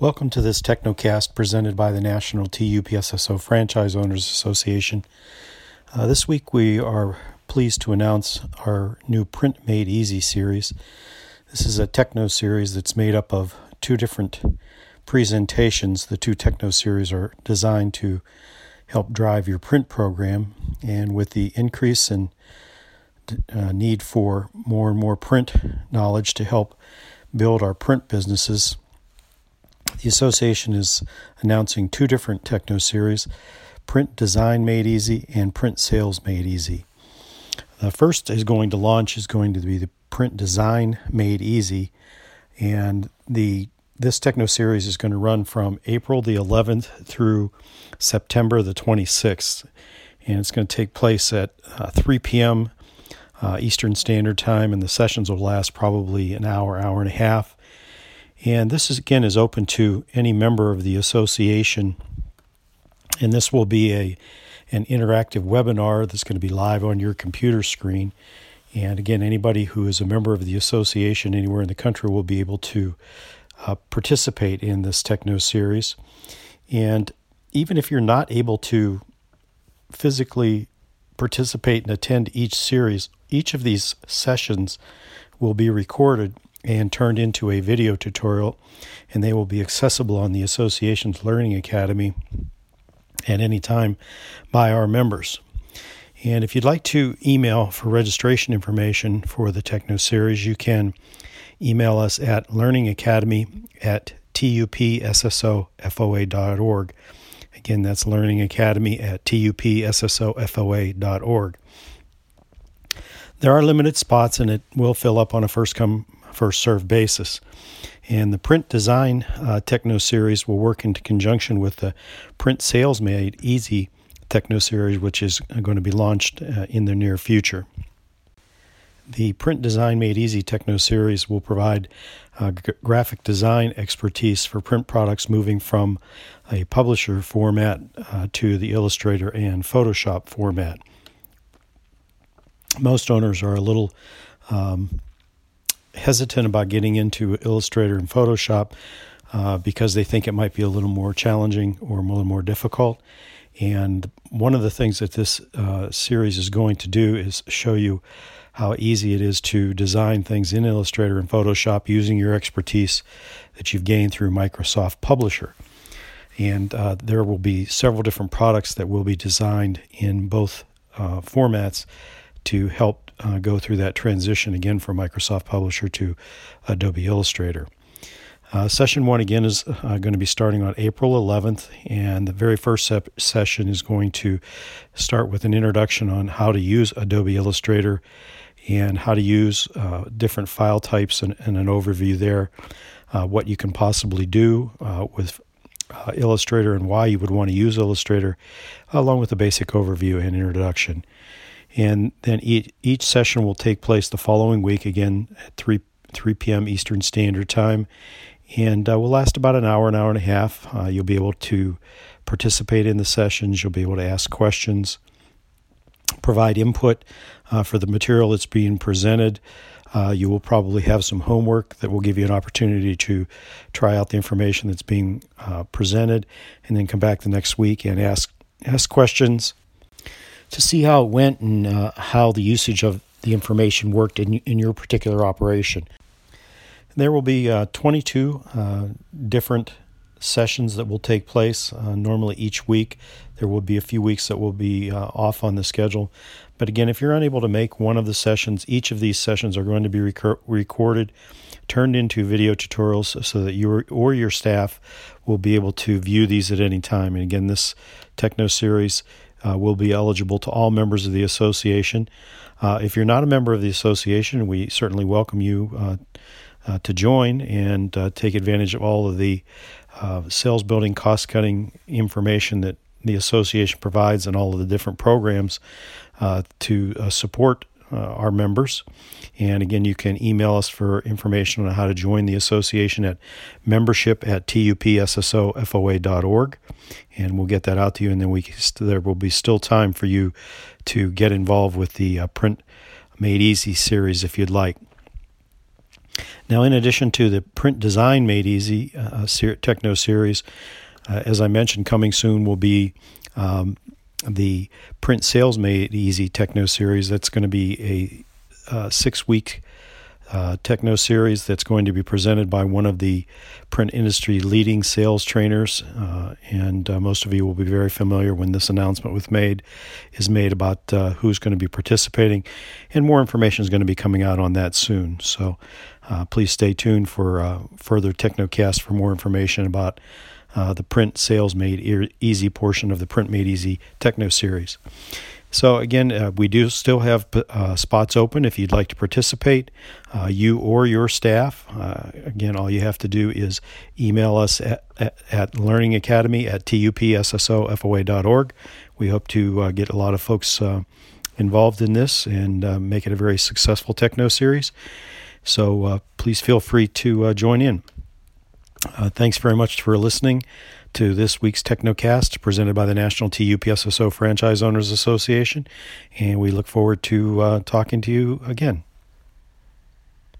Welcome to this Technocast presented by the National TUPSSO Franchise Owners Association. Uh, this week we are pleased to announce our new Print Made Easy series. This is a techno series that's made up of two different presentations. The two techno series are designed to help drive your print program, and with the increase in uh, need for more and more print knowledge to help build our print businesses, the association is announcing two different techno series Print Design Made Easy and Print Sales Made Easy. The first is going to launch is going to be the Print Design Made Easy, and the this techno series is going to run from April the 11th through September the 26th, and it's going to take place at uh, 3 p.m. Uh, Eastern Standard Time, and the sessions will last probably an hour, hour and a half. And this is again is open to any member of the association. And this will be a an interactive webinar that's going to be live on your computer screen. And again, anybody who is a member of the association anywhere in the country will be able to uh, participate in this Techno series. And even if you're not able to physically participate and attend each series, each of these sessions will be recorded and turned into a video tutorial, and they will be accessible on the association's Learning Academy at any time by our members. And if you'd like to email for registration information for the Techno series, you can email us at learningacademy at tupssofoa.org. Again, that's Learning Academy at tupssofoa.org. There are limited spots and it will fill up on a first come first serve basis. And the print design uh, techno series will work in conjunction with the print sales made easy techno series, which is going to be launched uh, in the near future. The Print Design Made Easy Techno Series will provide uh, g- graphic design expertise for print products moving from a publisher format uh, to the Illustrator and Photoshop format. Most owners are a little um, hesitant about getting into Illustrator and Photoshop uh, because they think it might be a little more challenging or a little more difficult. And one of the things that this uh, series is going to do is show you how easy it is to design things in Illustrator and Photoshop using your expertise that you've gained through Microsoft Publisher. And uh, there will be several different products that will be designed in both uh, formats to help uh, go through that transition again from Microsoft Publisher to Adobe Illustrator. Uh, session one again is uh, going to be starting on April 11th, and the very first se- session is going to start with an introduction on how to use Adobe Illustrator and how to use uh, different file types and, and an overview there, uh, what you can possibly do uh, with Illustrator and why you would want to use Illustrator, along with a basic overview and introduction. And then each, each session will take place the following week, again at 3, 3 p.m. Eastern Standard Time, and uh, will last about an hour, an hour and a half. Uh, you'll be able to participate in the sessions, you'll be able to ask questions, provide input uh, for the material that's being presented. Uh, you will probably have some homework that will give you an opportunity to try out the information that's being uh, presented, and then come back the next week and ask ask questions to see how it went and uh, how the usage of the information worked in, in your particular operation. There will be uh, 22 uh, different sessions that will take place uh, normally each week. There will be a few weeks that will be uh, off on the schedule. But again, if you're unable to make one of the sessions, each of these sessions are going to be rec- recorded, turned into video tutorials so that you or your staff will be able to view these at any time. And again, this Techno series uh, will be eligible to all members of the association. Uh, if you're not a member of the association, we certainly welcome you uh, uh to join and uh, take advantage of all of the sales building, cost cutting information that the association provides and all of the different programs to support our members. And again, you can email us for information on how to join the association at membership at tupssofoa.org. And we'll get that out to you. And then we there will be still time for you to get involved with the uh, Print Made Easy series if you'd like. Now, in addition to the print design made easy uh, Techno series, uh, as I mentioned, coming soon will be um, the print sales made easy Techno series. That's going to be a uh, six week uh, Techno series that's going to be presented by one of the print industry leading sales trainers. Uh, and uh, most of you will be very familiar when this announcement was made, is made about uh, who's going to be participating. And more information is going to be coming out on that soon. So uh, please stay tuned for uh, further Technocast for more information about the print sales made easy portion of the print made easy Techno series. So, again, uh, we do still have uh, spots open if you'd like to participate, uh, you or your staff. Uh, again, all you have to do is email us at, at, at Learning Academy at tupssofoa.org. We hope to uh, get a lot of folks uh, involved in this and make it a very successful techno series. So, please feel free to join in. Thanks very much for listening to this week's Technocast presented by the National TUPSSO Franchise Owners Association. And we look forward to uh, talking to you again.